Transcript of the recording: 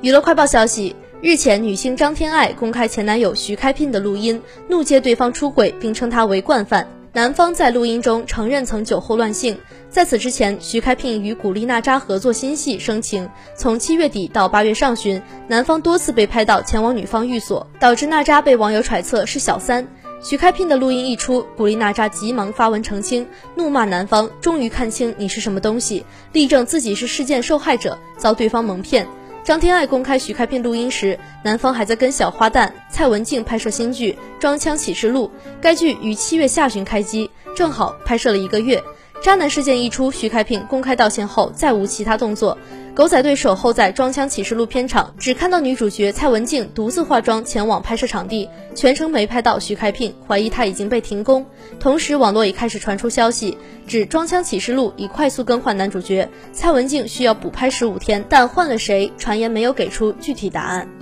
娱乐快报消息，日前，女星张天爱公开前男友徐开聘的录音，怒揭对方出轨，并称他为惯犯。男方在录音中承认曾酒后乱性。在此之前，徐开聘与古力娜扎合作新戏《生情》，从七月底到八月上旬，男方多次被拍到前往女方寓所，导致娜扎被网友揣测是小三。徐开聘的录音一出，古力娜扎急忙发文澄清，怒骂男方终于看清你是什么东西，力证自己是事件受害者，遭对方蒙骗。张天爱公开徐开骋录音时，男方还在跟小花旦蔡文静拍摄新剧《装腔启示录》，该剧于七月下旬开机，正好拍摄了一个月。渣男事件一出，徐开闢公开道歉后再无其他动作。狗仔队守候在《装腔启示录》片场，只看到女主角蔡文静独自化妆前往拍摄场地，全程没拍到徐开闢，怀疑他已经被停工。同时，网络也开始传出消息，指《装腔启示录》已快速更换男主角，蔡文静需要补拍十五天，但换了谁，传言没有给出具体答案。